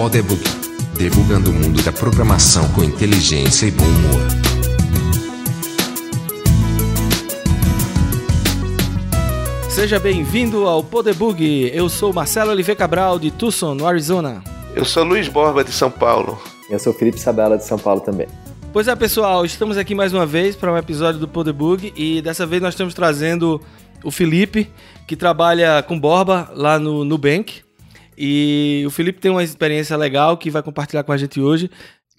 Podebug, debugando o mundo da programação com inteligência e bom humor. Seja bem-vindo ao Podebug. Eu sou Marcelo Oliveira Cabral de Tucson, no Arizona. Eu sou Luiz Borba de São Paulo. Eu sou Felipe Sabela de São Paulo também. Pois é, pessoal, estamos aqui mais uma vez para um episódio do Podebug e dessa vez nós estamos trazendo o Felipe, que trabalha com Borba lá no Nubank. E o Felipe tem uma experiência legal que vai compartilhar com a gente hoje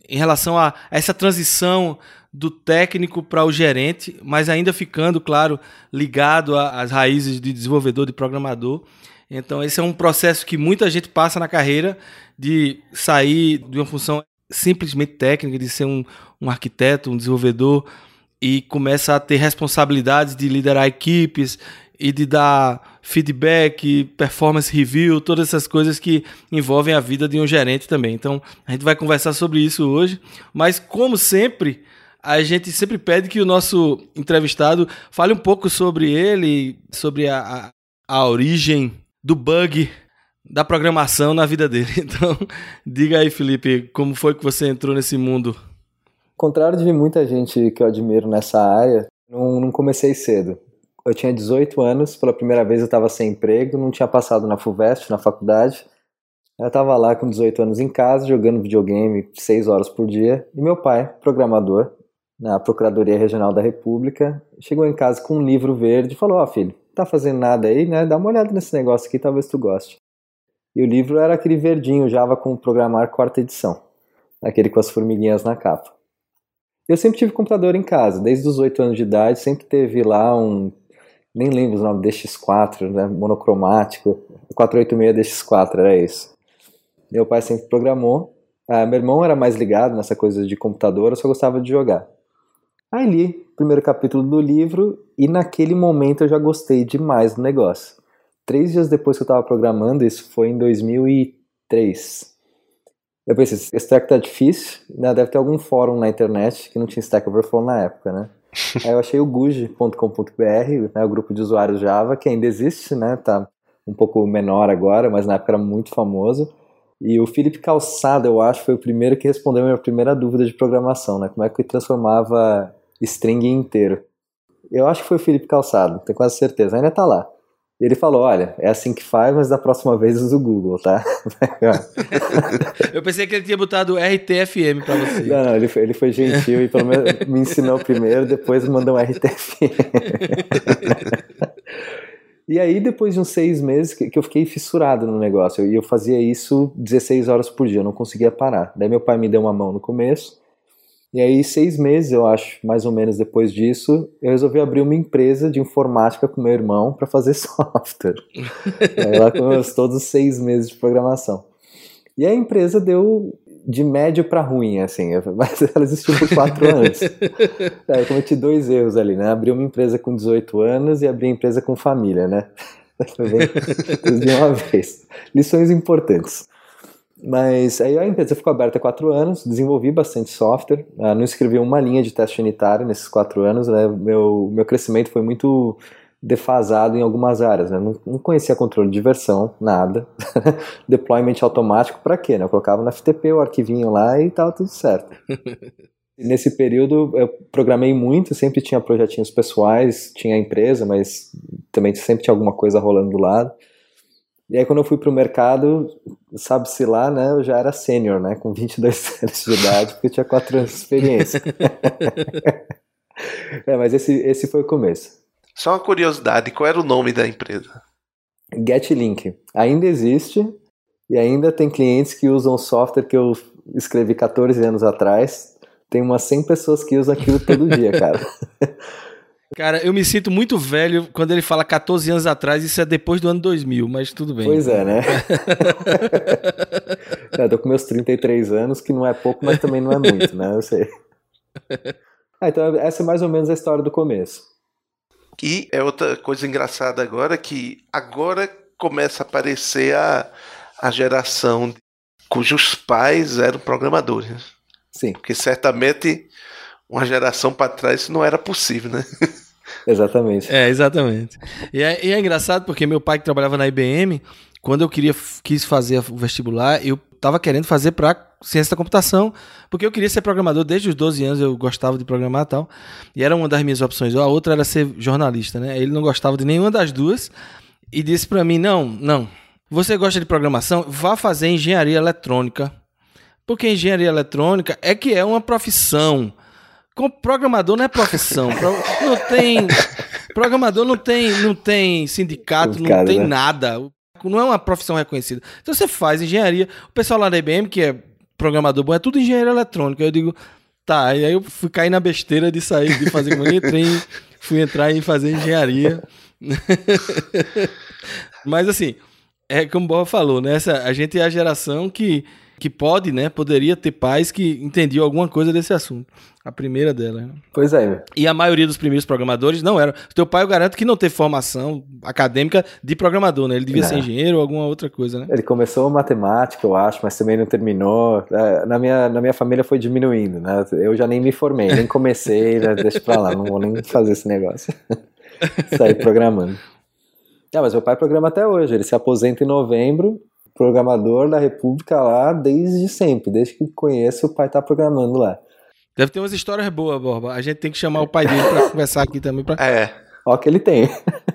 em relação a essa transição do técnico para o gerente, mas ainda ficando, claro, ligado às raízes de desenvolvedor, de programador. Então, esse é um processo que muita gente passa na carreira de sair de uma função simplesmente técnica, de ser um, um arquiteto, um desenvolvedor, e começa a ter responsabilidades de liderar equipes e de dar feedback, performance review, todas essas coisas que envolvem a vida de um gerente também. Então, a gente vai conversar sobre isso hoje, mas como sempre, a gente sempre pede que o nosso entrevistado fale um pouco sobre ele, sobre a, a, a origem do bug da programação na vida dele. Então, diga aí, Felipe, como foi que você entrou nesse mundo? contrário de muita gente que eu admiro nessa área, não, não comecei cedo. Eu tinha 18 anos, pela primeira vez eu estava sem emprego, não tinha passado na FUVEST, na faculdade. Eu estava lá com 18 anos em casa, jogando videogame 6 horas por dia. E meu pai, programador, na Procuradoria Regional da República, chegou em casa com um livro verde e falou: Ó, oh, filho, tá fazendo nada aí, né? Dá uma olhada nesse negócio aqui, talvez tu goste. E o livro era aquele verdinho, Java com Programar quarta edição, aquele com as formiguinhas na capa. Eu sempre tive computador em casa, desde os 8 anos de idade, sempre teve lá um, nem lembro o nome, DX4, né, monocromático, 486 DX4, era isso. Meu pai sempre programou, ah, meu irmão era mais ligado nessa coisa de computador, eu só gostava de jogar. Aí li o primeiro capítulo do livro e naquele momento eu já gostei demais do negócio. Três dias depois que eu estava programando, isso foi em 2003, eu pensei, esse Stack tá difícil, né? deve ter algum fórum na internet que não tinha Stack Overflow na época, né? Aí eu achei o guji.com.br, né, o grupo de usuários Java, que ainda existe, né? Tá um pouco menor agora, mas na época era muito famoso. E o Felipe Calçada, eu acho, foi o primeiro que respondeu a minha primeira dúvida de programação, né? Como é que transformava string inteiro. Eu acho que foi o Felipe Calçado, tenho quase certeza. Ainda tá lá. Ele falou: olha, é assim que faz, mas da próxima vez usa o Google, tá? Eu pensei que ele tinha botado RTFM pra você. Não, não, ele foi, ele foi gentil e pelo menos me ensinou primeiro, depois mandou um RTFM. E aí, depois de uns seis meses, que eu fiquei fissurado no negócio, e eu fazia isso 16 horas por dia, eu não conseguia parar. Daí meu pai me deu uma mão no começo, e aí, seis meses, eu acho, mais ou menos depois disso, eu resolvi abrir uma empresa de informática com meu irmão para fazer software. aí lá começou todos os seis meses de programação. E a empresa deu de médio para ruim, assim, mas ela existiu por quatro anos. Aí eu cometi dois erros ali, né? Abri uma empresa com 18 anos e abri uma empresa com família, né? de uma vez. Lições importantes. Mas aí a empresa ficou aberta há quatro anos, desenvolvi bastante software, uh, não escrevi uma linha de teste unitário nesses quatro anos, né? meu, meu crescimento foi muito defasado em algumas áreas, né? não, não conhecia controle de versão, nada, deployment automático para quê? Né? Eu colocava no FTP o arquivinho lá e estava tudo certo. Nesse período eu programei muito, sempre tinha projetinhos pessoais, tinha empresa, mas também sempre tinha alguma coisa rolando do lado. E aí quando eu fui pro mercado, sabe-se lá, né, eu já era sênior, né, com 22 anos de idade, porque eu tinha 4 anos de experiência. é, mas esse, esse foi o começo. Só uma curiosidade, qual era o nome da empresa? GetLink. Ainda existe e ainda tem clientes que usam o software que eu escrevi 14 anos atrás. Tem umas 100 pessoas que usam aquilo todo dia, cara. Cara, eu me sinto muito velho quando ele fala 14 anos atrás, isso é depois do ano 2000, mas tudo bem. Pois é, né? eu tô com meus 33 anos, que não é pouco, mas também não é muito, né? Eu sei. Ah, então essa é mais ou menos a história do começo. E é outra coisa engraçada agora, que agora começa a aparecer a, a geração cujos pais eram programadores. Sim. Porque certamente uma geração para trás isso não era possível, né? Exatamente. É, exatamente. E é, e é, engraçado porque meu pai que trabalhava na IBM, quando eu queria quis fazer o vestibular, eu tava querendo fazer para ciência da computação, porque eu queria ser programador desde os 12 anos, eu gostava de programar e tal. E era uma das minhas opções. A outra era ser jornalista, né? Ele não gostava de nenhuma das duas e disse para mim: "Não, não. Você gosta de programação? Vá fazer engenharia eletrônica. Porque engenharia eletrônica é que é uma profissão. Programador não é profissão. não tem programador não tem não tem sindicato, não cara, tem né? nada. Não é uma profissão reconhecida. Então você faz engenharia. O pessoal lá da IBM que é programador bom é tudo engenharia eletrônica. Eu digo, tá. E aí eu fui cair na besteira de sair de fazer como entrei, fui entrar em fazer engenharia. Mas assim, é como o Bob falou, né? Essa, a gente é a geração que que pode, né? Poderia ter pais que entendiam alguma coisa desse assunto. A primeira dela. Né? Pois é. E a maioria dos primeiros programadores não eram. Teu pai, eu garanto que não teve formação acadêmica de programador, né? Ele devia ser engenheiro ou alguma outra coisa, né? Ele começou matemática, eu acho, mas também não terminou. É, na minha, na minha família foi diminuindo, né? Eu já nem me formei, nem comecei, né? deixa pra lá, não vou nem fazer esse negócio. Sair programando. Ah, mas meu pai programa até hoje. Ele se aposenta em novembro programador da República lá desde sempre, desde que conheço, o pai tá programando lá. Deve ter umas histórias boas, Borba. A gente tem que chamar o pai dele pra conversar aqui também. Pra... É. Ó que ele tem.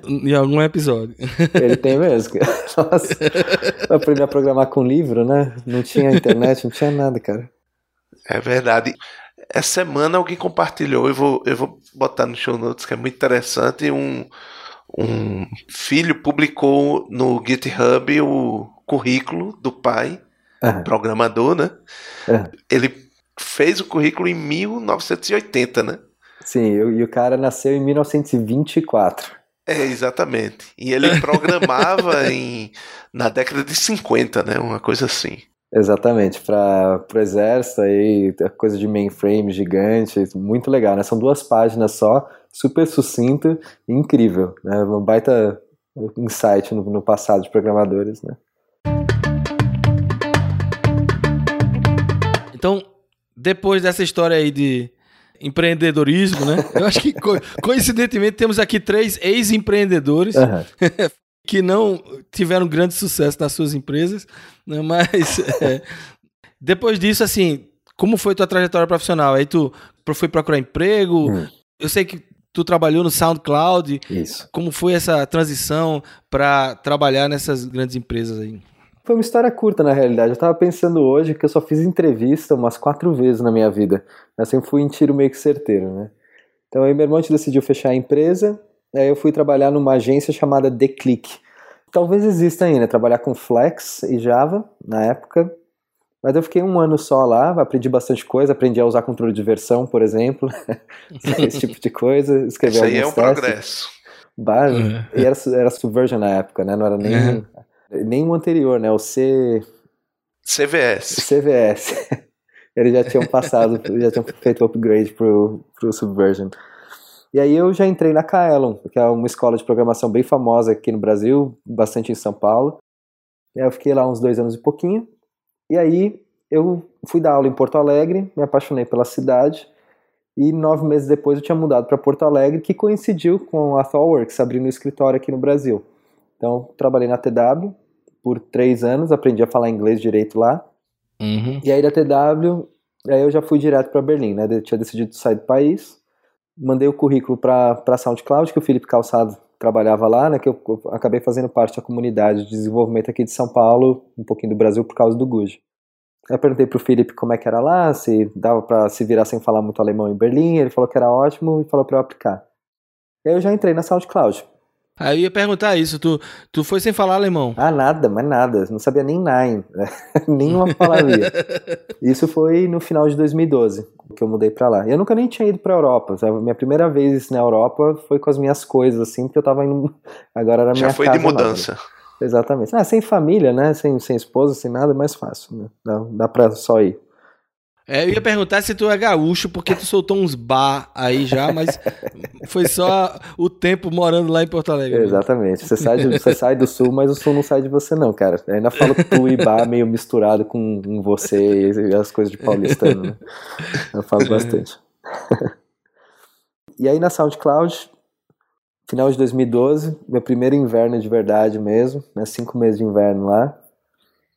Em algum episódio. Ele tem mesmo. Nossa, eu aprendi a programar com livro, né? Não tinha internet, não tinha nada, cara. É verdade. Essa semana alguém compartilhou, eu vou, eu vou botar no show notes, que é muito interessante, um, um filho publicou no GitHub o currículo do pai, uhum. programador, né? Uhum. Ele fez o currículo em 1980, né? Sim, e o cara nasceu em 1924. É, exatamente. E ele programava em, na década de 50, né? Uma coisa assim. Exatamente, para o exército aí, coisa de mainframe gigante, muito legal, né? São duas páginas só, super sucinto e incrível, né? Um baita insight no, no passado de programadores, né? Então, depois dessa história aí de empreendedorismo, né? Eu acho que coincidentemente temos aqui três ex-empreendedores uhum. que não tiveram grande sucesso nas suas empresas, né? mas é, depois disso, assim, como foi tua trajetória profissional? Aí tu foi procurar emprego? Hum. Eu sei que tu trabalhou no SoundCloud. Isso. Como foi essa transição para trabalhar nessas grandes empresas aí? Foi uma história curta, na realidade. Eu tava pensando hoje que eu só fiz entrevista umas quatro vezes na minha vida. Eu sempre fui em tiro meio que certeiro, né? Então aí meu irmão decidiu fechar a empresa, aí eu fui trabalhar numa agência chamada The Click. Talvez exista ainda, trabalhar com Flex e Java na época. Mas eu fiquei um ano só lá, aprendi bastante coisa, aprendi a usar controle de versão, por exemplo, esse tipo de coisa, escrever Isso aí é um testes. progresso. Bah, uhum. E era, era Subversion na época, né? Não era nem uhum. Nem o anterior, né? O C. CVS. CVS. Eles já tinham passado, já tinham feito o upgrade pro, pro Subversion. E aí eu já entrei na Kaelon, que é uma escola de programação bem famosa aqui no Brasil, bastante em São Paulo. E aí eu fiquei lá uns dois anos e pouquinho. E aí eu fui dar aula em Porto Alegre, me apaixonei pela cidade. E nove meses depois eu tinha mudado para Porto Alegre, que coincidiu com a ThoughtWorks abrindo um escritório aqui no Brasil. Então, trabalhei na TW por três anos, aprendi a falar inglês direito lá. Uhum. E aí da TW, aí eu já fui direto para Berlim, né? Eu tinha decidido sair do país. Mandei o currículo para SoundCloud, que o Felipe Calçado trabalhava lá, né? Que eu, eu, acabei fazendo parte da comunidade de desenvolvimento aqui de São Paulo, um pouquinho do Brasil por causa do Guji. Eu perguntei pro Felipe como é que era lá, se dava para se virar sem falar muito alemão em Berlim. Ele falou que era ótimo e falou para eu aplicar. E aí eu já entrei na SoundCloud. Aí eu ia perguntar isso, tu, tu foi sem falar alemão? Ah, nada, mas nada, não sabia nem nine, né? nenhuma palavra. isso foi no final de 2012 que eu mudei para lá. Eu nunca nem tinha ido para Europa, sabe? minha primeira vez na Europa foi com as minhas coisas assim, porque eu tava indo agora era minha Já foi de mudança. Nova. Exatamente. Ah, sem família, né? Sem, sem esposa, sem nada, é mais fácil, né? Dá, dá pra só ir. É, eu ia perguntar se tu é gaúcho, porque tu soltou uns bar aí já, mas foi só o tempo morando lá em Porto Alegre. Exatamente. Você sai, de, você sai do sul, mas o sul não sai de você, não, cara. Eu ainda falo tu e bar meio misturado com, com você e as coisas de paulistano, né? Eu falo bastante. e aí na SoundCloud, final de 2012, meu primeiro inverno de verdade mesmo, né? Cinco meses de inverno lá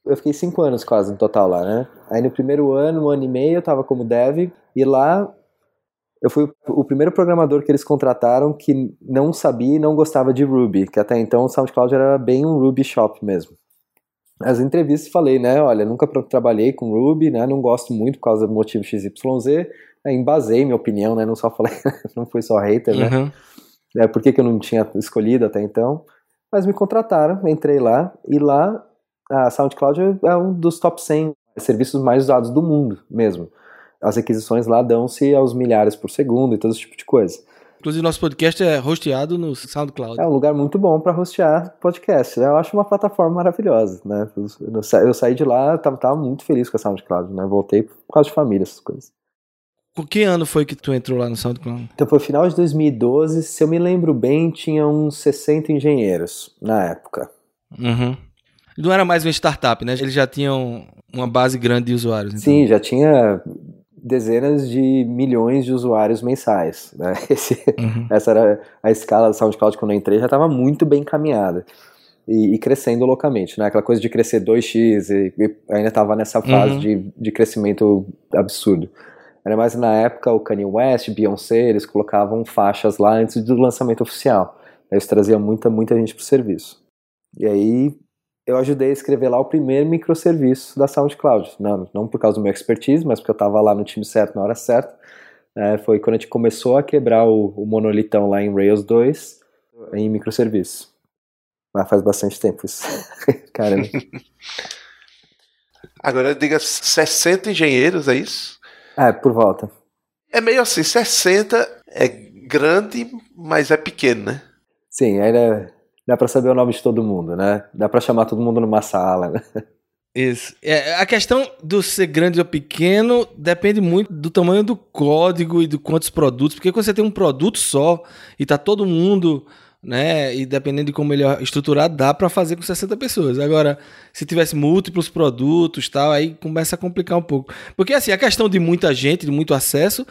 Eu fiquei cinco anos quase no total lá, né? Aí no primeiro ano, um ano e meio, eu tava como dev, e lá eu fui o primeiro programador que eles contrataram que não sabia e não gostava de Ruby, que até então o SoundCloud era bem um Ruby shop mesmo. As entrevistas falei, né, olha, nunca trabalhei com Ruby, né, não gosto muito por causa do motivo XYZ, aí embasei minha opinião, né, não só falei, não fui só hater, né, uhum. é, por que, que eu não tinha escolhido até então, mas me contrataram, entrei lá, e lá a SoundCloud é um dos top 100 serviços mais usados do mundo mesmo. As requisições lá dão-se aos milhares por segundo e todo esse tipo de coisa. Inclusive, nosso podcast é hosteado no SoundCloud. É um lugar muito bom para hostear podcast. Né? Eu acho uma plataforma maravilhosa, né? Eu, saí de lá, tava, tava muito feliz com a SoundCloud, né? Voltei por causa de família, essas coisas. Por que ano foi que tu entrou lá no SoundCloud? Então foi final de 2012, se eu me lembro bem, tinha uns 60 engenheiros na época. Uhum. Não era mais uma startup, né? Eles já tinham uma base grande de usuários. Então. Sim, já tinha dezenas de milhões de usuários mensais. Né? Esse, uhum. Essa era a escala do SoundCloud quando eu entrei, já estava muito bem caminhada. E, e, crescendo loucamente, né? Aquela coisa de crescer 2x, e, e ainda estava nessa fase uhum. de, de crescimento absurdo. Era mais na época o Kanye West, Beyoncé, eles colocavam faixas lá antes do lançamento oficial. Eles traziam muita, muita gente pro serviço. E aí eu ajudei a escrever lá o primeiro microserviço da SoundCloud. Não, não por causa do meu expertise, mas porque eu estava lá no time certo na hora certa. É, foi quando a gente começou a quebrar o, o, monolitão lá em Rails 2 em microserviço. Mas faz bastante tempo isso. Caramba. Agora diga 60 engenheiros, é isso? É, por volta. É meio assim, 60 é grande, mas é pequeno, né? Sim, era dá para saber o nome de todo mundo, né? Dá para chamar todo mundo numa sala, né? Isso. É, a questão do ser grande ou pequeno depende muito do tamanho do código e de quantos produtos, porque quando você tem um produto só e tá todo mundo, né, e dependendo de como ele é estruturado, dá para fazer com 60 pessoas. Agora, se tivesse múltiplos produtos, tal, aí começa a complicar um pouco. Porque assim, a questão de muita gente, de muito acesso,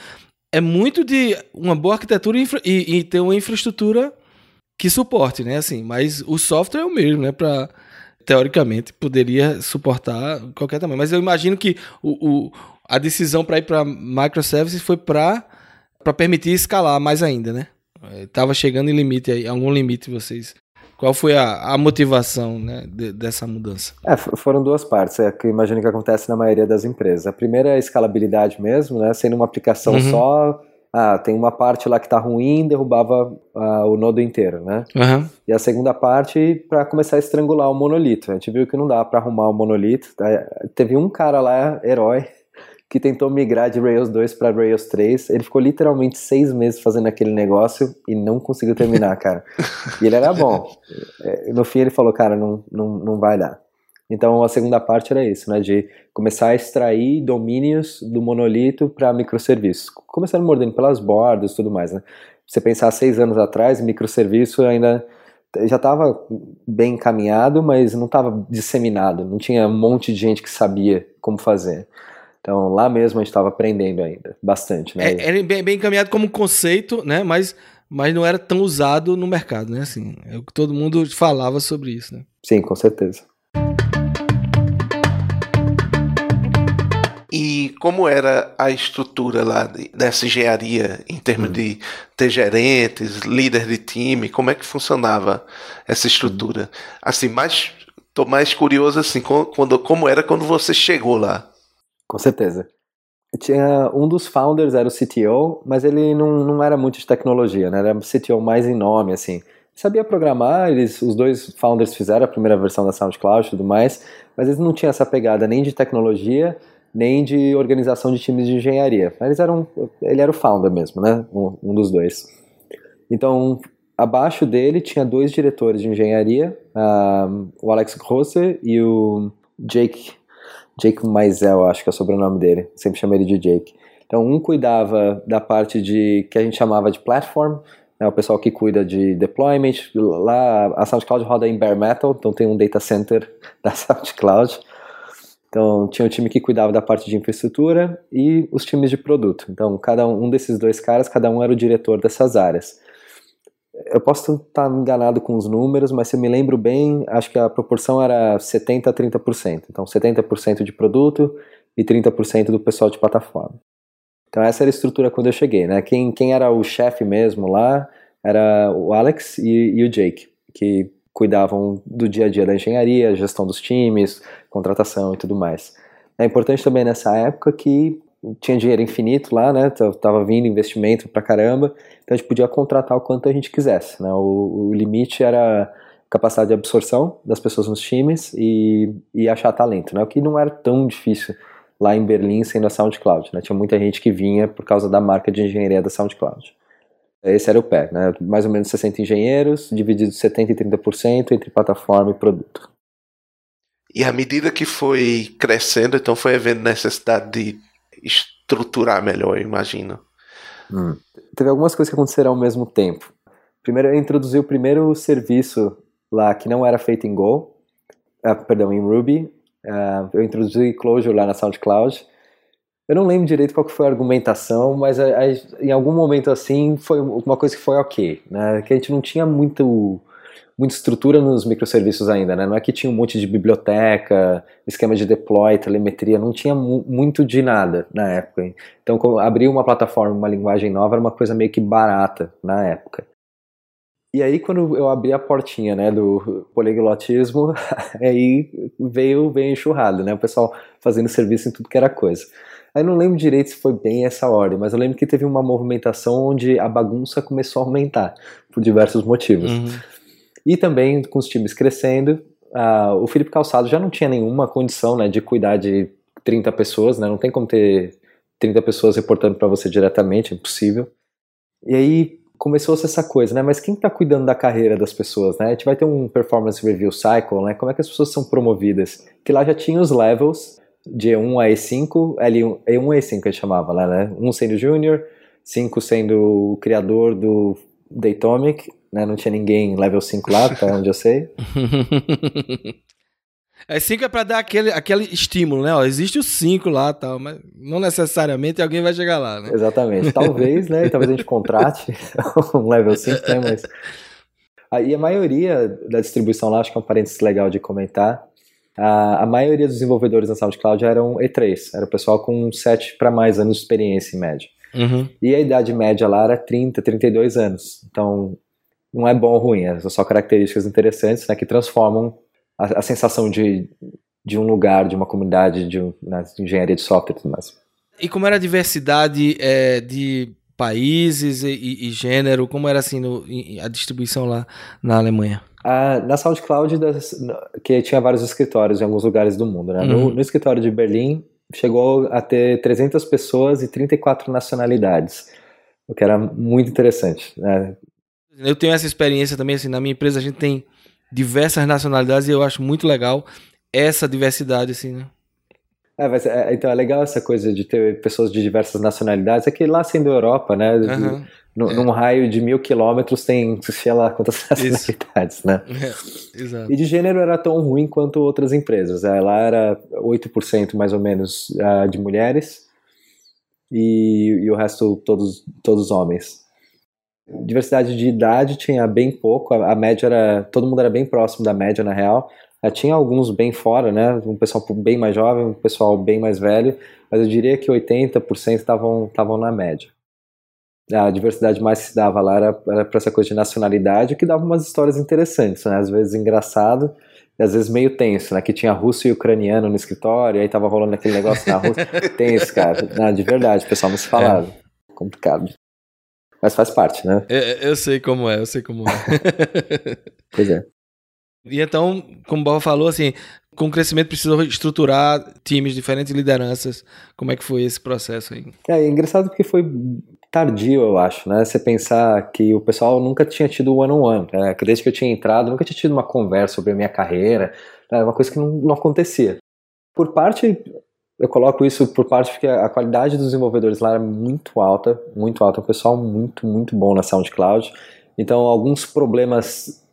é muito de uma boa arquitetura e, e, e ter uma infraestrutura que suporte, né? Assim, mas o software é o mesmo, né? Para teoricamente poderia suportar qualquer tamanho. Mas eu imagino que o, o a decisão para ir para microservices foi para para permitir escalar mais ainda, né? Estava chegando em limite aí, algum limite vocês. Qual foi a, a motivação né, de, dessa mudança? É, foram duas partes, é que eu imagino que acontece na maioria das empresas. A primeira é a escalabilidade mesmo, né? Sendo uma aplicação uhum. só, ah, tem uma parte lá que está ruim, derrubava ah, o nodo inteiro, né? Uhum. E a segunda parte para começar a estrangular o monolito. A gente viu que não dá para arrumar o monolito. Teve um cara lá, herói, que tentou migrar de Rails 2 para Rails 3. Ele ficou literalmente seis meses fazendo aquele negócio e não conseguiu terminar, cara. e ele era bom. É, no fim ele falou, cara, não, não, não vai dar. Então a segunda parte era isso, né, de começar a extrair domínios do monolito para microserviços, começando mordendo pelas bordas e tudo mais, né. Você pensar seis anos atrás, microserviço ainda já estava bem encaminhado, mas não estava disseminado, não tinha um monte de gente que sabia como fazer. Então lá mesmo a gente estava aprendendo ainda bastante, né. É, era bem, bem encaminhado como conceito, né, mas mas não era tão usado no mercado, né? Assim, é o que todo mundo falava sobre isso, né? Sim, com certeza. E como era a estrutura lá dessa engenharia em termos hum. de ter gerentes, líder de time, como é que funcionava essa estrutura? Assim, mais tô mais curioso assim, quando, como era quando você chegou lá. Com certeza. Tinha um dos founders era o CTO, mas ele não, não era muito de tecnologia, né? Era o CTO mais em nome, assim. Sabia programar, eles, os dois founders fizeram a primeira versão da SoundCloud e tudo mais, mas eles não tinham essa pegada nem de tecnologia, nem de organização de times de engenharia. Eles eram, ele era o founder mesmo, né? Um, um dos dois. Então, abaixo dele tinha dois diretores de engenharia, um, o Alex Grosser e o Jake, Jake Maisel, acho que é o sobrenome dele. Sempre chamei ele de Jake. Então, um cuidava da parte de que a gente chamava de platform, né, o pessoal que cuida de deployment. Lá, a SoundCloud roda em bare metal, então tem um data center da SoundCloud. Então, tinha o time que cuidava da parte de infraestrutura e os times de produto. Então, cada um desses dois caras, cada um era o diretor dessas áreas. eu posso estar enganado com os números, mas se eu me lembro bem, acho que a proporção era 70 a 30%. Então, 70% de produto e 30% do pessoal de plataforma. Então, essa era a estrutura quando eu cheguei, né? Quem, quem era o chefe mesmo lá era o Alex e, e o Jake, que cuidavam do dia a dia da engenharia, gestão dos times, contratação e tudo mais. É importante também nessa época que tinha dinheiro infinito lá, né? Tava vindo investimento pra caramba, então a gente podia contratar o quanto a gente quisesse, né? O, o limite era capacidade de absorção das pessoas nos times e, e achar talento, né? O que não era tão difícil lá em Berlim sendo a SoundCloud, né? Tinha muita gente que vinha por causa da marca de engenharia da SoundCloud. Esse era o pé, né? Mais ou menos 60 engenheiros, dividido 70 e 30% entre plataforma e produto. E à medida que foi crescendo, então foi havendo necessidade de estruturar melhor, eu imagino. Hum. Teve algumas coisas que aconteceram ao mesmo tempo. Primeiro, eu introduzi o primeiro serviço lá que não era feito em Go, uh, perdão, em Ruby. Uh, eu introduzi Clojure lá na SoundCloud. Eu não lembro direito qual foi a argumentação, mas a, a, em algum momento assim foi uma coisa que foi ok, né? Que a gente não tinha muito muita estrutura nos microserviços ainda, né? Não é que tinha um monte de biblioteca, esquema de deploy, telemetria, não tinha mu muito de nada na época. Então, abrir uma plataforma, uma linguagem nova era uma coisa meio que barata na época. E aí, quando eu abri a portinha, né, do poliglotismo, aí veio, veio enxurrado, né? O pessoal fazendo serviço em tudo que era coisa. Aí não lembro direito se foi bem essa ordem, mas eu lembro que teve uma movimentação onde a bagunça começou a aumentar, por diversos motivos. Uhum. E também com os times crescendo, uh, o Felipe Calçado já não tinha nenhuma condição né, de cuidar de 30 pessoas, né, não tem como ter 30 pessoas reportando para você diretamente, é impossível. E aí começou-se essa coisa, né? Mas quem está cuidando da carreira das pessoas, né? A gente vai ter um performance review cycle, né? Como é que as pessoas são promovidas? Que lá já tinha os levels de E1 a E5, L1, E1 a E5 a gente chamava lá, né? Um sendo júnior, 5 sendo o criador do Datomic, né? Não tinha ninguém level 5 lá, até onde eu sei. É 5 é pra dar aquele, aquele estímulo, né? Ó, existe o 5 lá tal, mas não necessariamente alguém vai chegar lá, né? Exatamente. Talvez, né? Talvez a gente contrate um level 5, né? Mas. E a maioria da distribuição lá, acho que é um parênteses legal de comentar. A, a maioria dos desenvolvedores na SoundCloud eram E3, era o pessoal com 7 para mais anos de experiência em média. Uhum. E a idade média lá era 30, 32 anos. Então, não é bom ou ruim, são só características interessantes né, que transformam a, a, sensação de, de um lugar, de uma comunidade, de, né, de engenharia de software e tudo mais. E como era a diversidade é, de países e, e, e, gênero, como era assim no, a distribuição lá na Alemanha? Ah, na SoundCloud, das, que tinha vários escritórios em alguns lugares do mundo. Né? Uhum. No, no escritório de Berlim, chegou a ter 300 pessoas e 34 nacionalidades, o que era muito interessante. Né? Eu tenho essa experiência também, assim, na minha empresa a gente tem diversas nacionalidades e eu acho muito legal essa diversidade, assim, né? É, mas, é, então é legal essa coisa de ter pessoas de diversas nacionalidades. É que lá sendo Europa, né? Uhum. No, é. Num raio de mil quilômetros tem, sei lá, quantas nacionalidades, né? É, exato. E de gênero era tão ruim quanto outras empresas. É, lá era 8% mais ou menos uh, de mulheres e, e o resto todos, todos homens diversidade de idade tinha bem pouco, a, a, média era. Todo mundo era bem próximo da média, na real. Uh, tinha alguns bem fora, né? Um pessoal bem mais jovem, um pessoal bem mais velho, mas eu diria que 80% estavam na média. A diversidade mais que se dava lá era, era para essa coisa de nacionalidade, que dava umas histórias interessantes, né? Às vezes engraçado, e às vezes meio tenso, né? Que tinha russo e ucraniano no escritório, e aí tava rolando aquele negócio na Rússia. tenso, cara. Não, de verdade, o pessoal não se falava. É. Complicado. Mas faz parte, né? Eu, eu sei como é, eu sei como é. pois é. E então, como o Boba falou, assim, com o crescimento precisou estruturar times, diferentes lideranças. Como é que foi esse processo aí? É, é engraçado porque foi tardio, eu acho, né? Você pensar que o pessoal nunca tinha tido one-on-one, -on -one, né? Desde que eu tinha entrado, nunca tinha tido uma conversa sobre a minha carreira, né? uma coisa que não, não acontecia. Por parte, eu coloco isso por parte porque a qualidade dos desenvolvedores lá era muito alta, muito alta, um pessoal muito, muito bom na SoundCloud. Então, alguns problemas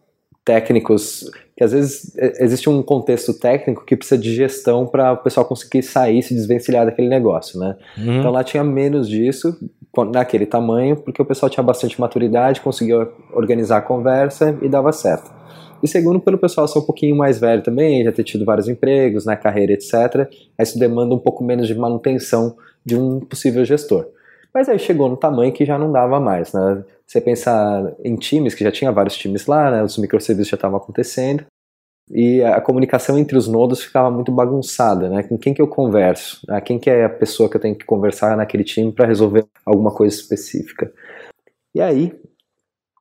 técnicos, que às vezes existe um contexto técnico que precisa de gestão para o pessoal conseguir sair, se desvencilhar daquele negócio, né? Uhum. Então lá tinha menos disso, naquele tamanho, porque o pessoal tinha bastante maturidade, conseguia organizar a conversa e dava certo. E segundo, pelo pessoal ser um pouquinho mais velho também, já ter tido vários empregos na né, carreira, etc. Isso demanda um pouco menos de manutenção de um possível gestor. Mas aí chegou no tamanho que já não dava mais, né? Você pensar em times, que já tinha vários times lá, né? Os microserviços já estavam acontecendo. E a comunicação entre os nodos ficava muito bagunçada, né? Com quem que eu converso? Ah, quem que é a pessoa que eu tenho que conversar naquele time para resolver alguma coisa específica? E aí,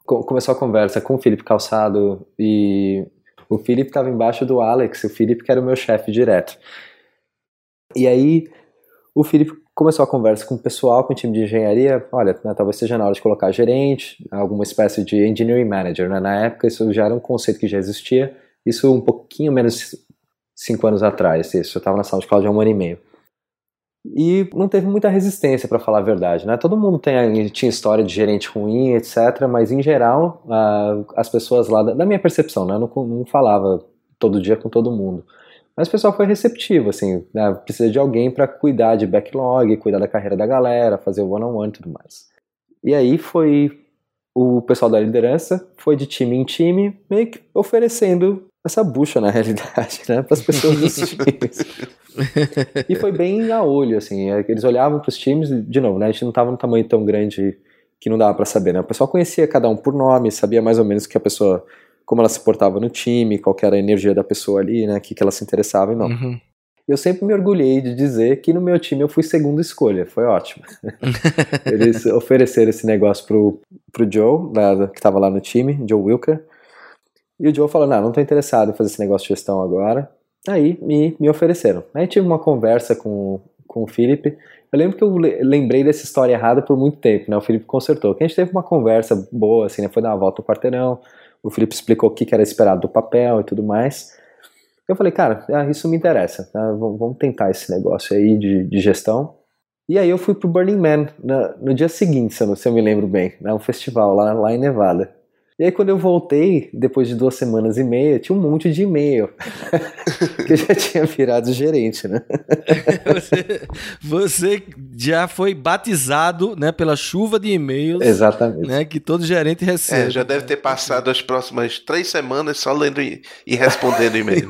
começou a conversa com o Felipe Calçado e o Felipe estava embaixo do Alex, o Felipe que era o meu chefe direto. E aí o Felipe começou a conversa com o pessoal, com o time de engenharia, olha, né, talvez seja na hora de colocar gerente, alguma espécie de engineering manager, né? na época isso já era um conceito que já existia, isso um pouquinho menos cinco anos atrás, isso, eu estava na sala de Cláudio há um ano e meio e não teve muita resistência para falar a verdade, né? Todo mundo tem, tinha história de gerente ruim, etc. Mas em geral, as pessoas lá, da minha percepção, né? Eu não, não falava todo dia com todo mundo. Mas o pessoal foi receptivo, assim, né? precisa de alguém para cuidar de backlog, cuidar da carreira da galera, fazer o one-on-one e tudo mais. E aí foi o pessoal da liderança, foi de time em time, meio que oferecendo essa bucha na realidade, né, para as pessoas dos times. e foi bem a olho, assim, é eles olhavam para os times, de novo, né, a gente não estava num tamanho tão grande que não dava para saber, né, o pessoal conhecia cada um por nome, sabia mais ou menos que a pessoa, como ela se portava no time, qual era a energia da pessoa ali, né, que, que ela se interessava e não. Uhum. Eu sempre me orgulhei de dizer que no meu time eu fui segunda escolha, foi ótimo. Eles ofereceram esse negócio pro, pro Joe, que estava lá no time, Joe Wilker, e o Joe falou: Não, não tô interessado em fazer esse negócio de gestão agora. Aí me, me ofereceram. Aí tive uma conversa com, com o Felipe. Eu lembro que eu lembrei dessa história errada por muito tempo, né? O Felipe consertou. Que a gente teve uma conversa boa, assim, né? Foi dar uma volta no quarteirão. O Felipe explicou o que era esperado do papel e tudo mais. Eu falei, cara, ah, isso me interessa. Tá? Vamos tentar esse negócio aí de, de gestão. E aí eu fui pro Burning Man no, no dia seguinte, se eu, se eu me lembro bem, né? um festival lá, lá em Nevada. E aí quando eu voltei, depois de duas semanas e meia, tinha um monte de e-mail. que eu já tinha virado gerente, né? você, você, já foi batizado né, pela chuva de e-mails. Exatamente. Né, que todo gerente recebe. É, já deve ter passado as próximas três semanas só lendo e, e respondendo e-mail.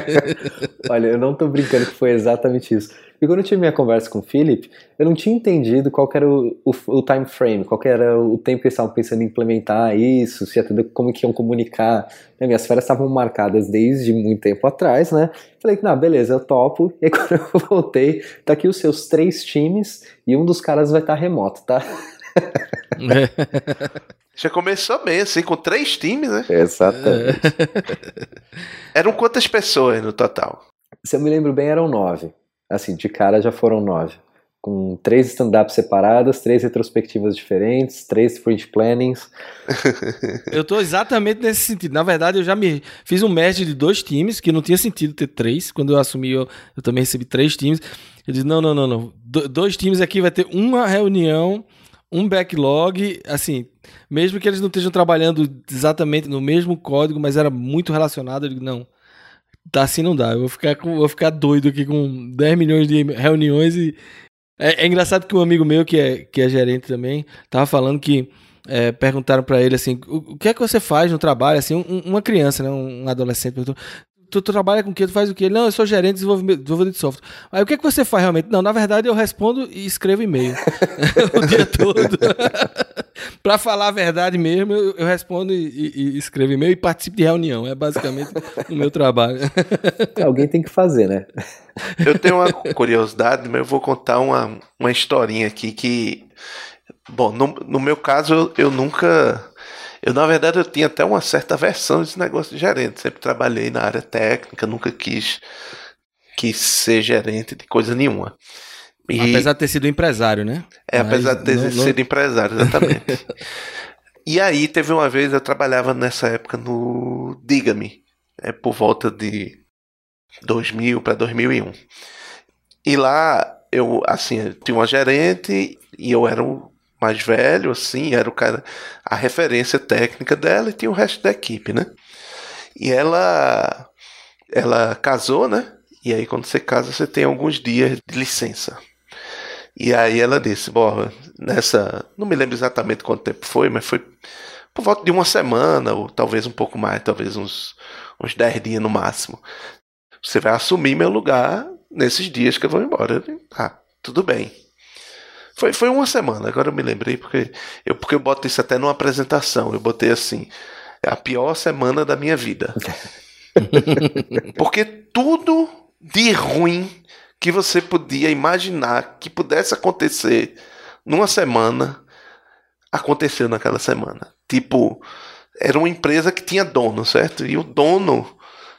Olha, eu não tô brincando que foi exatamente isso. E quando eu tive minha conversa com o Philip, eu não tinha entendido qual era o, o, o, time frame, qual era o tempo que eles estavam pensando em implementar isso, se ia, como que iam comunicar. Né, minhas férias estavam marcadas desde muito tempo atrás, né? Falei que, não, beleza, eu topo. E aí, quando eu voltei, tá aqui os seus três times e um dos caras vai estar tá remoto, tá? Já começou bem, assim, com três times, né? Exatamente. Eram quantas pessoas no total? Se eu me lembro bem, eram nove. Assim, de cara já foram nove. Com três stand-ups separadas, três retrospectivas diferentes, três sprint plannings. eu tô exatamente nesse sentido. Na verdade, eu já me fiz um merge de dois times, que não tinha sentido ter três. Quando eu assumi, eu, eu também recebi três times. Eu disse: não, não, não, não. Do, dois times aqui vai ter uma reunião, um backlog, assim, mesmo que eles não estejam trabalhando exatamente no mesmo código, mas era muito relacionado, eu digo, não, Tá assim não dá. Eu vou ficar, com, vou ficar doido aqui com 10 milhões de reuniões e. É, é engraçado que um amigo meu, que é, que é gerente também, tava falando que. É, perguntaram para ele assim: o, o, que é que você faz no trabalho? Assim, um, uma criança, né, um adolescente perguntou: tu, tu, trabalha com o que? Tu faz o quê? Não, eu sou gerente de desenvolvimento de software. Aí o que é que você faz realmente? Não, na verdade eu respondo e escrevo e-mail o dia todo. para falar a verdade mesmo, eu, eu respondo e, e, e, escrevo e-mail e participo de reunião. É basicamente o meu trabalho. Alguém tem que fazer, né? Eu tenho uma curiosidade, mas eu vou contar uma, uma historinha aqui que. Bom, no, no meu caso, eu, eu nunca eu, na verdade, eu tinha até uma certa versão desse negócio de gerente. Sempre trabalhei na área técnica, nunca quis, quis ser gerente de coisa nenhuma. E... Apesar de ter sido empresário, né? É, Mas apesar de ter não, sido não... empresário, exatamente. e aí, teve uma vez, eu trabalhava nessa época no Diga-me, é, por volta de 2000 para 2001. E lá, eu, assim, eu tinha uma gerente e eu era o mais velho, assim, era o cara, a referência técnica dela e tinha o resto da equipe, né? E ela, ela casou, né? E aí quando você casa, você tem alguns dias de licença. E aí ela disse, bom, nessa, não me lembro exatamente quanto tempo foi, mas foi por volta de uma semana, ou talvez um pouco mais, talvez uns, uns 10 dias no máximo. Você vai assumir meu lugar nesses dias que eu vou embora. Ah, tudo bem. Foi, foi uma semana, agora eu me lembrei, porque eu, porque eu boto isso até numa apresentação. Eu botei assim: é a pior semana da minha vida. porque tudo de ruim que você podia imaginar que pudesse acontecer numa semana, aconteceu naquela semana. Tipo, era uma empresa que tinha dono, certo? E o dono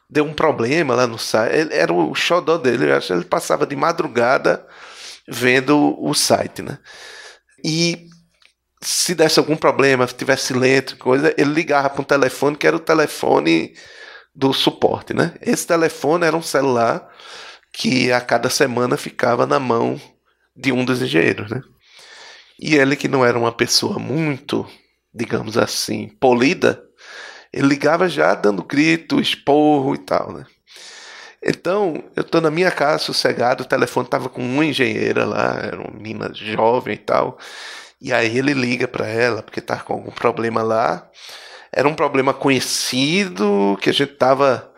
deu um problema lá no site. Era o xodó dele, eu acho que ele passava de madrugada vendo o site, né? E se desse algum problema, se tivesse lento, coisa, ele ligava para um telefone que era o telefone do suporte, né? Esse telefone era um celular que a cada semana ficava na mão de um dos engenheiros, né? E ele que não era uma pessoa muito, digamos assim, polida, ele ligava já dando grito, esporro e tal, né? Então, eu tô na minha casa sossegado, o telefone tava com uma engenheira lá, era uma menina jovem e tal. E aí ele liga para ela porque tá com algum problema lá. Era um problema conhecido que a gente tava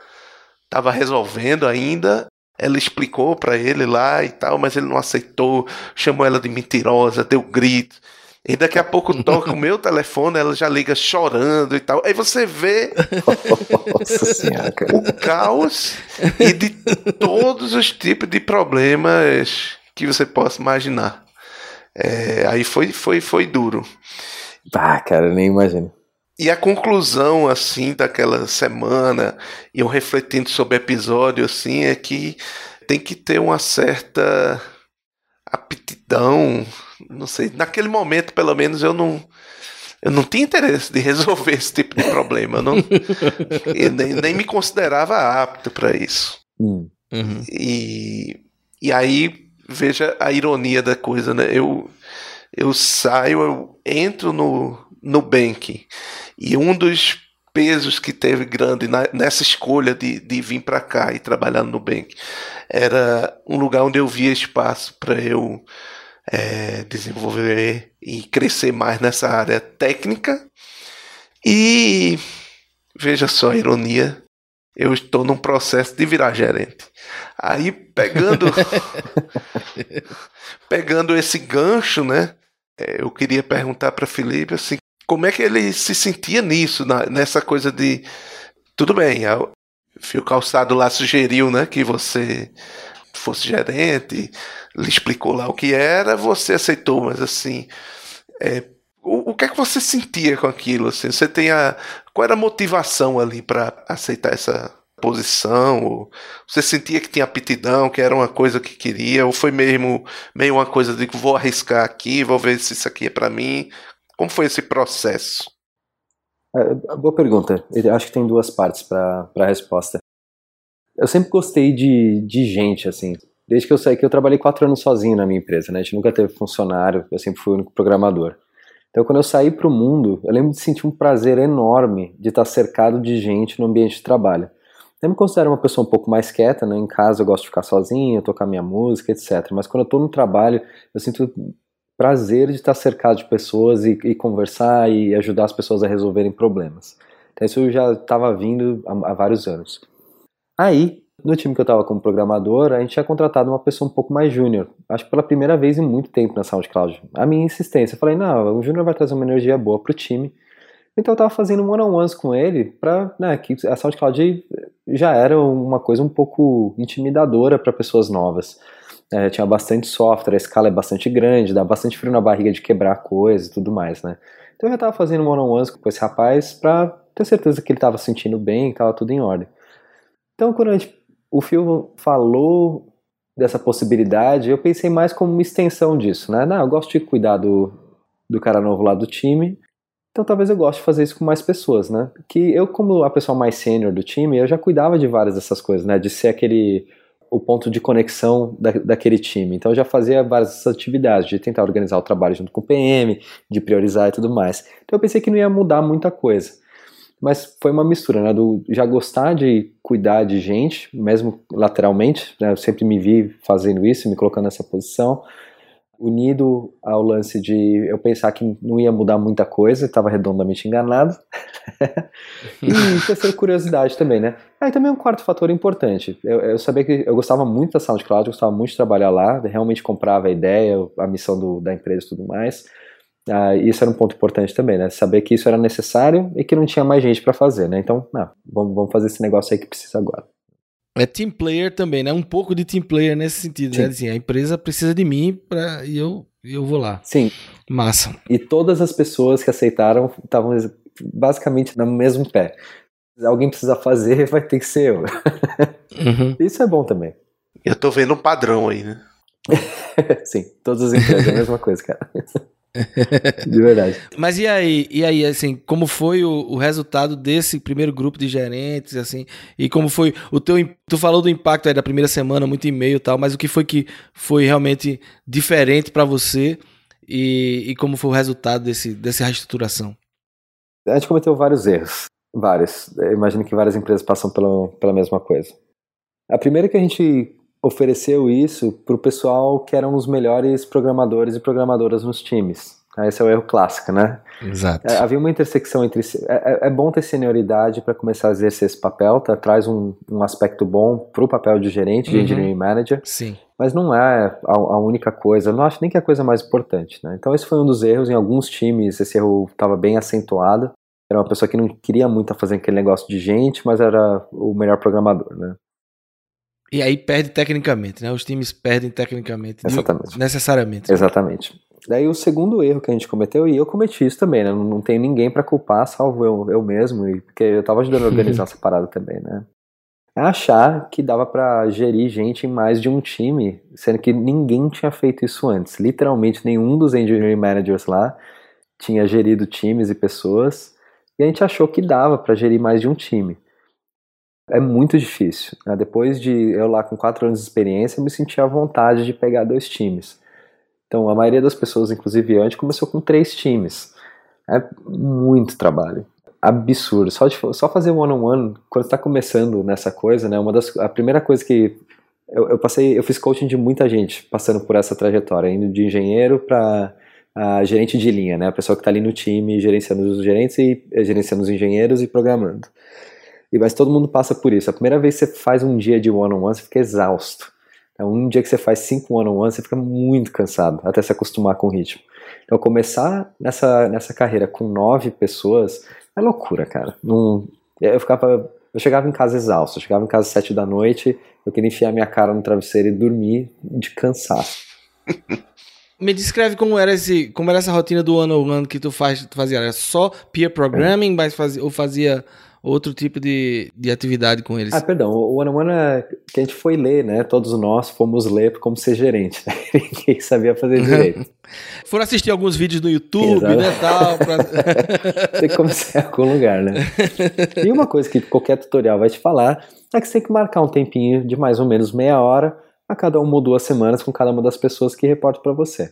tava resolvendo ainda. Ela explicou para ele lá e tal, mas ele não aceitou, chamou ela de mentirosa, deu grito. E daqui a pouco toca o meu telefone, ela já liga chorando e tal. Aí você vê senhora, o caos e de todos os tipos de problemas que você possa imaginar. É, aí foi, foi, foi duro. Ah, cara, nem imagino. E a conclusão, assim, daquela semana, e eu refletindo sobre o episódio, assim, é que tem que ter uma certa aptidão, não sei, naquele momento, pelo menos, eu não eu não tinha interesse de resolver esse tipo de problema. Eu, não, eu nem, nem, me considerava apto para isso. Hum. Uhum. E, e aí, veja a ironia da coisa, né? Eu, eu saio, eu entro no, no Bank e um dos pesos que teve grande na, nessa escolha de, de vir para cá e trabalhar no Nubank. Era um lugar onde eu via espaço para eu é, desenvolver e crescer mais nessa área técnica. E veja só a ironia, eu estou num processo de virar gerente. Aí pegando pegando esse gancho, né? É, eu queria perguntar para Felipe assim, como é que ele se sentia nisso, nessa coisa de. Tudo bem, o Fio Calçado lá sugeriu né, que você fosse gerente, lhe explicou lá o que era, você aceitou, mas assim. É, o, o que é que você sentia com aquilo? Assim? Você tem a, qual era a motivação ali para aceitar essa posição? Ou você sentia que tinha aptidão, que era uma coisa que queria? Ou foi mesmo meio uma coisa de que vou arriscar aqui, vou ver se isso aqui é para mim? Como foi esse processo? É, boa pergunta. Eu acho que tem duas partes para a resposta. Eu sempre gostei de, de gente, assim. Desde que eu saí que eu trabalhei quatro anos sozinho na minha empresa, né? A gente nunca teve funcionário, eu sempre fui o único programador. Então, quando eu saí para o mundo, eu lembro de sentir um prazer enorme de estar cercado de gente no ambiente de trabalho. Eu me considero uma pessoa um pouco mais quieta, né? Em casa eu gosto de ficar sozinho, tocar minha música, etc. Mas quando eu estou no trabalho, eu sinto prazer de estar cercado de pessoas e, e conversar e ajudar as pessoas a resolverem problemas. Então isso já estava vindo há, há, vários anos. Aí, no time que eu estava como programador, a gente tinha contratado uma pessoa um pouco mais júnior. Acho que pela primeira vez em muito tempo na SoundCloud. A minha insistência, eu falei, não, o júnior vai trazer uma energia boa para o time. Então eu estava fazendo one-on-ones com ele para né, que a SoundCloud já era uma coisa um pouco intimidadora para pessoas novas. É, tinha bastante software, a escala é bastante grande, dá bastante frio na barriga de quebrar coisas e tudo mais, né? Então eu já estava fazendo one-on-ones com esse rapaz para ter certeza que ele estava sentindo bem, que estava tudo em ordem. Então quando gente, o Phil falou dessa possibilidade, eu pensei mais como uma extensão disso, né? Não, eu gosto de cuidar do, do cara novo lá do time, então talvez eu goste de fazer isso com mais pessoas, né? Que eu, como a pessoa mais sênior do time, eu já cuidava de várias dessas coisas, né? De ser aquele o ponto de conexão da, daquele time. Então eu já fazia várias atividades, de tentar organizar o trabalho junto com o PM, de priorizar e tudo mais. Então eu pensei que não ia mudar muita coisa. Mas foi uma mistura, né? Do já gostar de cuidar de gente, mesmo lateralmente, né, eu sempre me vi fazendo isso, me colocando nessa posição, unido ao lance de eu pensar que não ia mudar muita coisa, estava redondamente enganado. e terceira curiosidade também, né? Aí também um quarto fator importante. Eu, eu, sabia que eu gostava muito da SoundCloud, eu gostava muito de trabalhar lá, realmente comprava a ideia, a missão do, da empresa e tudo mais. Ah, isso era um ponto importante também, né? Saber que isso era necessário e que não tinha mais gente para fazer, né? Então, não, vamos, vamos fazer esse negócio aí que precisa agora. É team player também, né? Um pouco de team player nesse sentido, né? Sim. né? Assim, a empresa precisa de mim pra, e eu, eu vou lá. Sim. Massa. E todas as pessoas que aceitaram estavam basicamente no mesmo pé. Alguém precisa fazer, vai ter que ser eu. Uhum. Isso é bom também. Eu tô vendo um padrão aí, né? Sim, todas as empresas é a mesma coisa, cara. De verdade. Mas e aí, e aí, assim, como foi o, o, resultado desse primeiro grupo de gerentes, assim, e como foi o teu, tu falou do impacto aí da primeira semana, muito e-mail e tal, mas o que foi que foi realmente diferente para você e, e como foi o resultado desse, dessa reestruturação? A gente cometeu vários erros, vários. Eu imagino que várias empresas passam pela, pela mesma coisa. A primeira é que a gente ofereceu isso para o pessoal que eram os melhores programadores e programadoras nos times. Esse é o erro clássico, né? Exato. É, havia uma intersecção entre. É, é, é bom ter senioridade para começar a exercer esse papel, tá? traz um, um aspecto bom para o papel de gerente, de uhum. engineering manager. Sim. Mas não é a, a, única coisa, não acho nem que é a coisa mais importante, né? Então, esse foi um dos erros. Em alguns times, esse erro estava bem acentuado. Era uma pessoa que não queria muito fazer aquele negócio de gente, mas era o melhor programador, né? E aí perde tecnicamente, né? Os times perdem tecnicamente. Exatamente. Necessariamente. Exatamente. Daí o segundo erro que a gente cometeu, e eu cometi isso também, né? Não, tenho ninguém para culpar, salvo eu, eu mesmo, e, porque eu tava ajudando a organizar essa parada também, né? É achar que dava para gerir gente em mais de um time, sendo que ninguém tinha feito isso antes. Literalmente nenhum dos engineering managers lá tinha gerido times e pessoas, e a gente achou que dava para gerir mais de um time é muito difícil. Né? Depois de eu lá com quatro anos de experiência, eu me senti à vontade de pegar dois times. Então, a maioria das pessoas, inclusive antes, começou com três times. É muito trabalho. Absurdo. Só, de, só fazer one-on-one, -on -one, quando está começando nessa coisa, né? Uma das, a primeira coisa que eu, eu, passei, eu fiz coaching de muita gente passando por essa trajetória, indo de engenheiro para gerente de linha, né? A pessoa que está ali no time, gerenciando os gerentes e gerenciando os engenheiros e programando. E mas todo mundo passa por isso. A primeira vez que você faz um dia de one-on-one, -on -one, você fica exausto. Então, um dia que você faz cinco one-on-one, você fica muito cansado, até se acostumar com o ritmo. Então, começar nessa, nessa carreira com nove pessoas é loucura, cara. Eu ficava, eu chegava em casa exausto, eu chegava em casa às sete da noite, eu queria enfiar minha cara no travesseiro e dormir de cansaço. Me descreve como era esse, como era essa rotina do ano on one que tu faz, tu fazia, era só peer programming, é. mas fazia, ou fazia outro tipo de, de atividade com eles. Ah, perdão, o One One é que a gente foi ler, né? Todos nós fomos ler como ser gerente, né? Ninguém sabia fazer direito. Foram assistir alguns vídeos no YouTube, Exato. né, tal. Pra... tem que começar em algum lugar, né? E uma coisa que qualquer tutorial vai te falar é que você tem que marcar um tempinho de mais ou menos meia hora a cada uma ou duas semanas com cada uma das pessoas que reportam para você.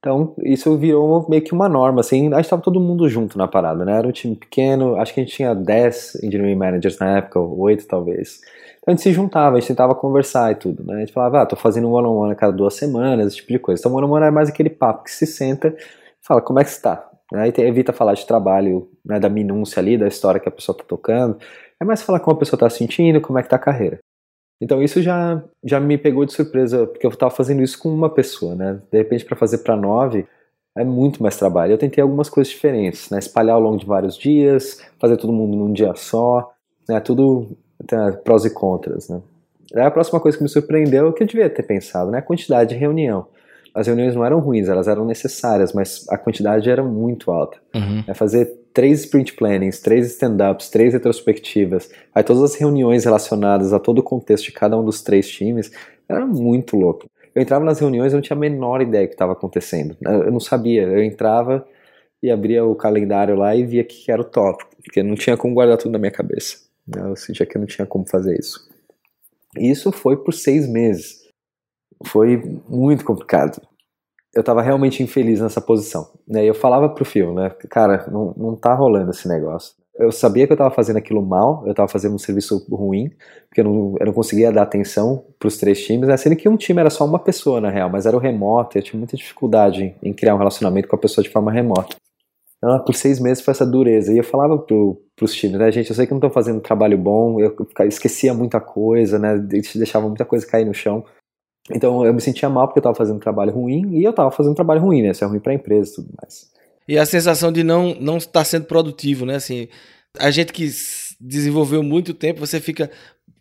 Então, isso virou meio que uma norma, assim, a gente estava todo mundo junto na parada, né? Era um time pequeno, acho que a gente tinha 10 engineering managers na época, ou 8 talvez. Então a gente se juntava, a gente tentava conversar e tudo, né? A gente falava, ah, tô fazendo um one-on-one -on -one a cada duas semanas, esse tipo de coisa. Então, one-on-one -on -one é mais aquele papo que se senta e fala, como é que está? Aí evita falar de trabalho, né, da minúcia ali, da história que a pessoa tá tocando. É mais falar como a pessoa tá se sentindo, como é que tá a carreira. Então isso já, já me pegou de surpresa, porque eu estava fazendo isso com uma pessoa, né? De repente para fazer para nove é muito mais trabalho. Eu tentei algumas coisas diferentes, né? Espalhar ao longo de vários dias, fazer todo mundo num dia só, né? Tudo tem prós e contras, né? Aí a próxima coisa que me surpreendeu é o que eu devia ter pensado, né? A quantidade de reunião. As reuniões não eram ruins, elas eram necessárias, mas a quantidade era muito alta. Uhum. É fazer três sprint plannings, três stand-ups, três retrospectivas, aí todas as reuniões relacionadas a todo o contexto de cada um dos três times, era muito louco. Eu entrava nas reuniões e não tinha a menor ideia do que estava acontecendo. Eu não sabia, eu entrava e abria o calendário lá e via que era o tópico, porque não tinha como guardar tudo na minha cabeça. Eu sentia que eu não tinha como fazer isso. E isso foi por seis meses. Foi muito complicado. Eu estava realmente infeliz nessa posição. Né? E eu falava pro Phil, né? Cara, não, não tá rolando esse negócio. Eu sabia que eu estava fazendo aquilo mal, eu estava fazendo um serviço ruim, porque eu não, eu não conseguia dar atenção para os três times, né? sendo que um time era só uma pessoa, na real, mas era o remoto, eu tinha muita dificuldade em, criar um relacionamento com a pessoa de forma remota. Então, por seis meses foi essa dureza. E eu falava pro, pros times, né, gente, eu sei que não estou fazendo um trabalho bom, eu esquecia muita coisa, né, deixava muita coisa cair no chão. Então eu me sentia mal porque eu estava fazendo trabalho ruim e eu estava fazendo trabalho ruim, né, isso é ruim para a empresa e tudo mais. E a sensação de não não estar sendo produtivo, né, assim, a gente que desenvolveu muito tempo, você fica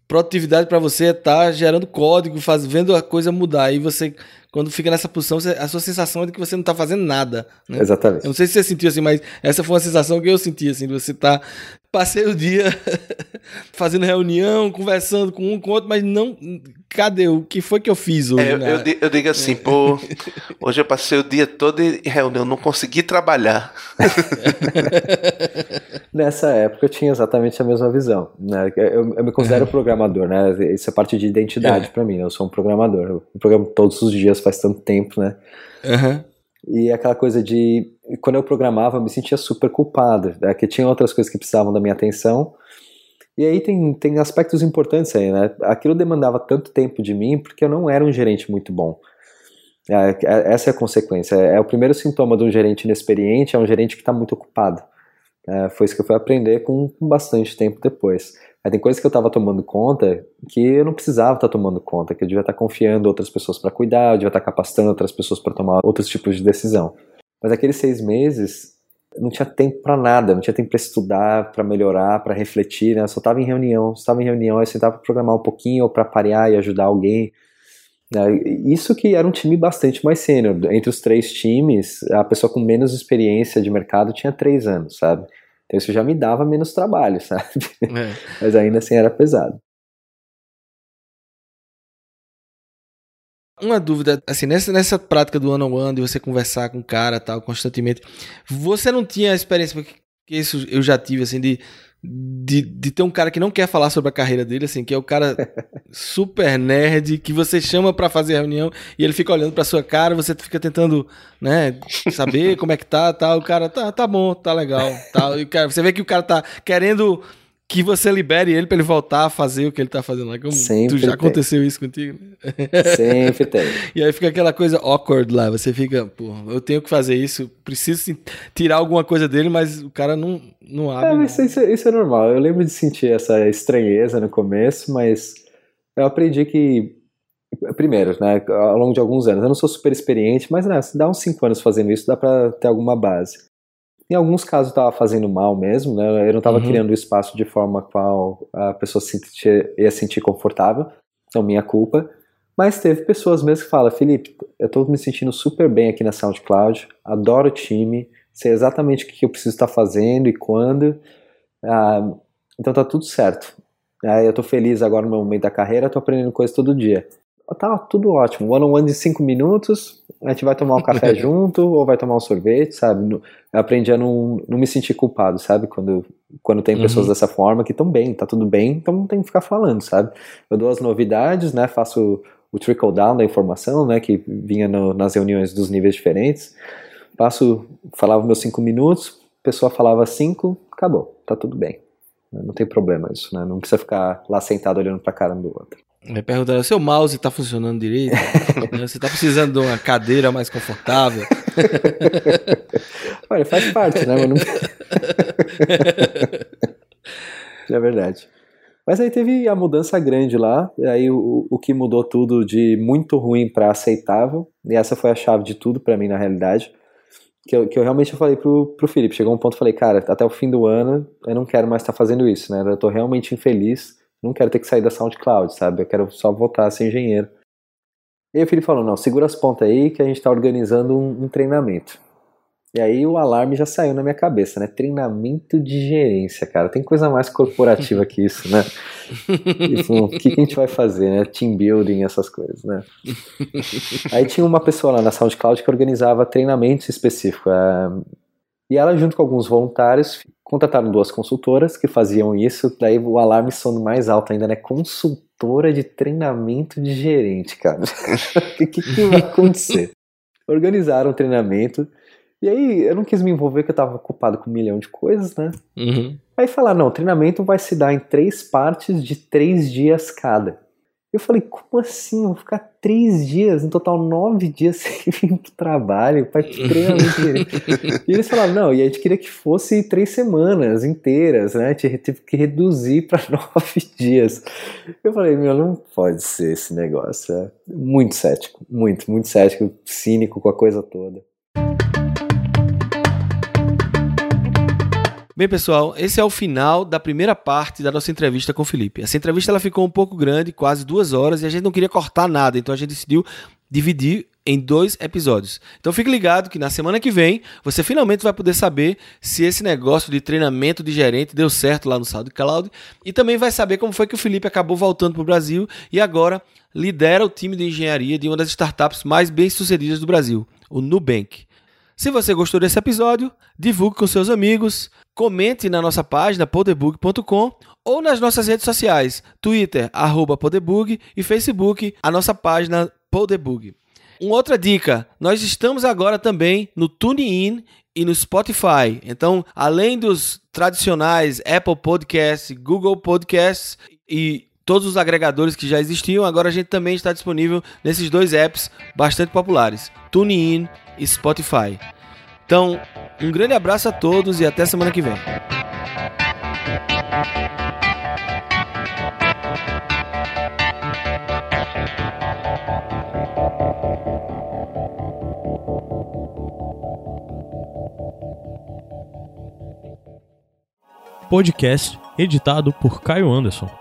produtividade para você é estar tá gerando código, faz, vendo a coisa mudar. E você quando fica nessa posição, a sua sensação é de que você não está fazendo nada. Né? Exatamente. Eu não sei se você sentiu assim, mas essa foi uma sensação que eu senti, assim, de você. Tá, passei o dia fazendo reunião, conversando com um com o outro, mas não. Cadê? O que foi que eu fiz hoje? É, eu, eu, eu, digo assim, pô, hoje eu passei o dia todo em reunião, não consegui trabalhar. Nessa época eu tinha exatamente a mesma visão. Né? Eu, eu me considero programador, né? Isso é parte de identidade é. para mim. Né? Eu sou um programador. Eu programo todos os dias faz tanto tempo, né? Uhum. E aquela coisa de. Quando eu programava, eu me sentia super culpado, né? que tinha outras coisas que precisavam da minha atenção. E aí tem, tem aspectos importantes aí, né? Aquilo demandava tanto tempo de mim porque eu não era um gerente muito bom. É, é, essa é a consequência. É o primeiro sintoma de um gerente inexperiente, é um gerente que está muito ocupado. É, foi isso que eu fui aprender com bastante tempo depois. Aí tem coisas que eu estava tomando conta que eu não precisava estar tá tomando conta, que eu devia estar tá confiando outras pessoas para cuidar, eu devia estar tá capacitando outras pessoas para tomar outros tipos de decisão. Mas aqueles seis meses não tinha tempo para nada, não tinha tempo para estudar, para melhorar, para refletir, né? Eu só estava em reunião, estava em reunião, eu sentava para programar um pouquinho ou para parear e ajudar alguém. Né? Isso que era um time bastante mais sênior. Entre os três times, a pessoa com menos experiência de mercado tinha três anos, sabe? Então isso já me dava menos trabalho, sabe? É. Mas ainda assim era pesado. Uma dúvida, assim, nessa, nessa prática do one on one, de você conversar com o cara tal, constantemente, você não tinha a experiência, porque isso eu já tive, assim, de de, de ter um cara que não quer falar sobre a carreira dele, assim, que é o cara super nerd, que você chama para fazer reunião e ele fica olhando pra sua cara, você fica tentando, né, saber como é que tá, tal, o cara, tá, tá bom, tá legal, tal, e cara, você vê que o cara tá querendo que você libere ele para ele voltar a fazer o que ele tá fazendo lá. Como Sempre tu já tem. aconteceu isso contigo? Sempre tem. e aí fica aquela coisa awkward lá. Você fica, pô, eu tenho que fazer isso, preciso tirar alguma coisa dele, mas o cara não, não abre. É, mas isso, isso, é normal. Eu lembro de sentir essa estranheza no começo, mas eu aprendi que. Primeiro, né, ao longo de alguns anos, eu não sou super experiente, mas né, se dá uns 5 anos fazendo isso, dá para ter alguma base. Em alguns casos estava fazendo mal mesmo, né? Eu não estava uhum. criando o espaço de forma qual a pessoa se sentir, ia sentir confortável, então minha culpa. Mas teve pessoas mesmo que falam, Felipe, eu estou me sentindo super bem aqui na SoundCloud, adoro o time, sei exatamente o que eu preciso estar fazendo e quando, ah, então tá tudo certo. Ah, eu estou feliz agora no meu momento da carreira, estou aprendendo coisas todo dia. Tá tudo ótimo. One on one de cinco minutos, a gente vai tomar um café junto ou vai tomar um sorvete, sabe? Eu aprendi a não, não me sentir culpado, sabe? Quando, quando tem pessoas uhum. dessa forma que estão bem, tá tudo bem, então não tem que ficar falando, sabe? Eu dou as novidades, né? Faço o trickle down da informação, né? Que vinha no, nas reuniões dos níveis diferentes. Passo, falava meus cinco minutos, a pessoa falava cinco, acabou, tá tudo bem. Não tem problema isso, né? Não precisa ficar lá sentado olhando pra cara do outro. Me perguntaram, seu mouse está funcionando direito? Você está precisando de uma cadeira mais confortável? Olha, faz parte, né? É verdade. Mas aí teve a mudança grande lá, e aí o, o que mudou tudo de muito ruim para aceitável, e essa foi a chave de tudo para mim na realidade, que eu, que eu realmente falei pro, pro Felipe, chegou um ponto falei, cara, até o fim do ano eu não quero mais estar tá fazendo isso, né, eu tô realmente infeliz, não quero ter que sair da SoundCloud, sabe? Eu quero só voltar a ser engenheiro. E aí o Felipe falou, não, segura as pontas aí que a gente está organizando um, um, treinamento. E aí o alarme já saiu na minha cabeça, né? Treinamento de gerência, cara. Tem coisa mais corporativa que isso, né? Falou, o que, que a gente vai fazer, né? Team building, essas coisas, né? Aí tinha uma pessoa lá na SoundCloud que organizava treinamentos específicos. É, e ela, junto com alguns voluntários, contrataram duas consultoras que faziam isso. Daí o alarme sono mais alto ainda, né? Consultora de treinamento de gerente, cara. O que, que, que vai acontecer? Organizaram o treinamento. E aí eu não quis me envolver, porque eu tava ocupado com um milhão de coisas, né? Uhum. Aí falar, não, o treinamento vai se dar em três partes de três dias cada. Eu falei, como assim? Eu vou ficar três dias, no total nove dias sem vir pro trabalho, para treinamento. e eles falaram, não, e a gente queria que fosse três semanas inteiras, né? Tive que reduzir para nove dias. Eu falei, meu, não pode ser esse negócio. É muito cético, muito, muito cético, cínico com a coisa toda. Bem, pessoal, esse é o final da primeira parte da nossa entrevista com o Felipe. Essa entrevista ela ficou um pouco grande, quase duas horas, e a gente não queria cortar nada, então a gente decidiu dividir em dois episódios. Então fique ligado que na semana que vem você finalmente vai poder saber se esse negócio de treinamento de gerente deu certo lá no SoundCloud e também vai saber como foi que o Felipe acabou voltando para o Brasil e agora lidera o time de engenharia de uma das startups mais bem-sucedidas do Brasil, o Nubank. Se você gostou desse episódio, divulgue com seus amigos, comente na nossa página podebug.com ou nas nossas redes sociais, Twitter, arroba Podebug e Facebook, a nossa página Podebug. Uma outra dica, nós estamos agora também no TuneIn e no Spotify. Então, além dos tradicionais Apple Podcasts, Google Podcasts e todos os agregadores que já existiam, agora a gente também está disponível nesses dois apps bastante populares, TuneIn e Spotify. Então, um grande abraço a todos e até semana que vem. Podcast editado por Caio Anderson.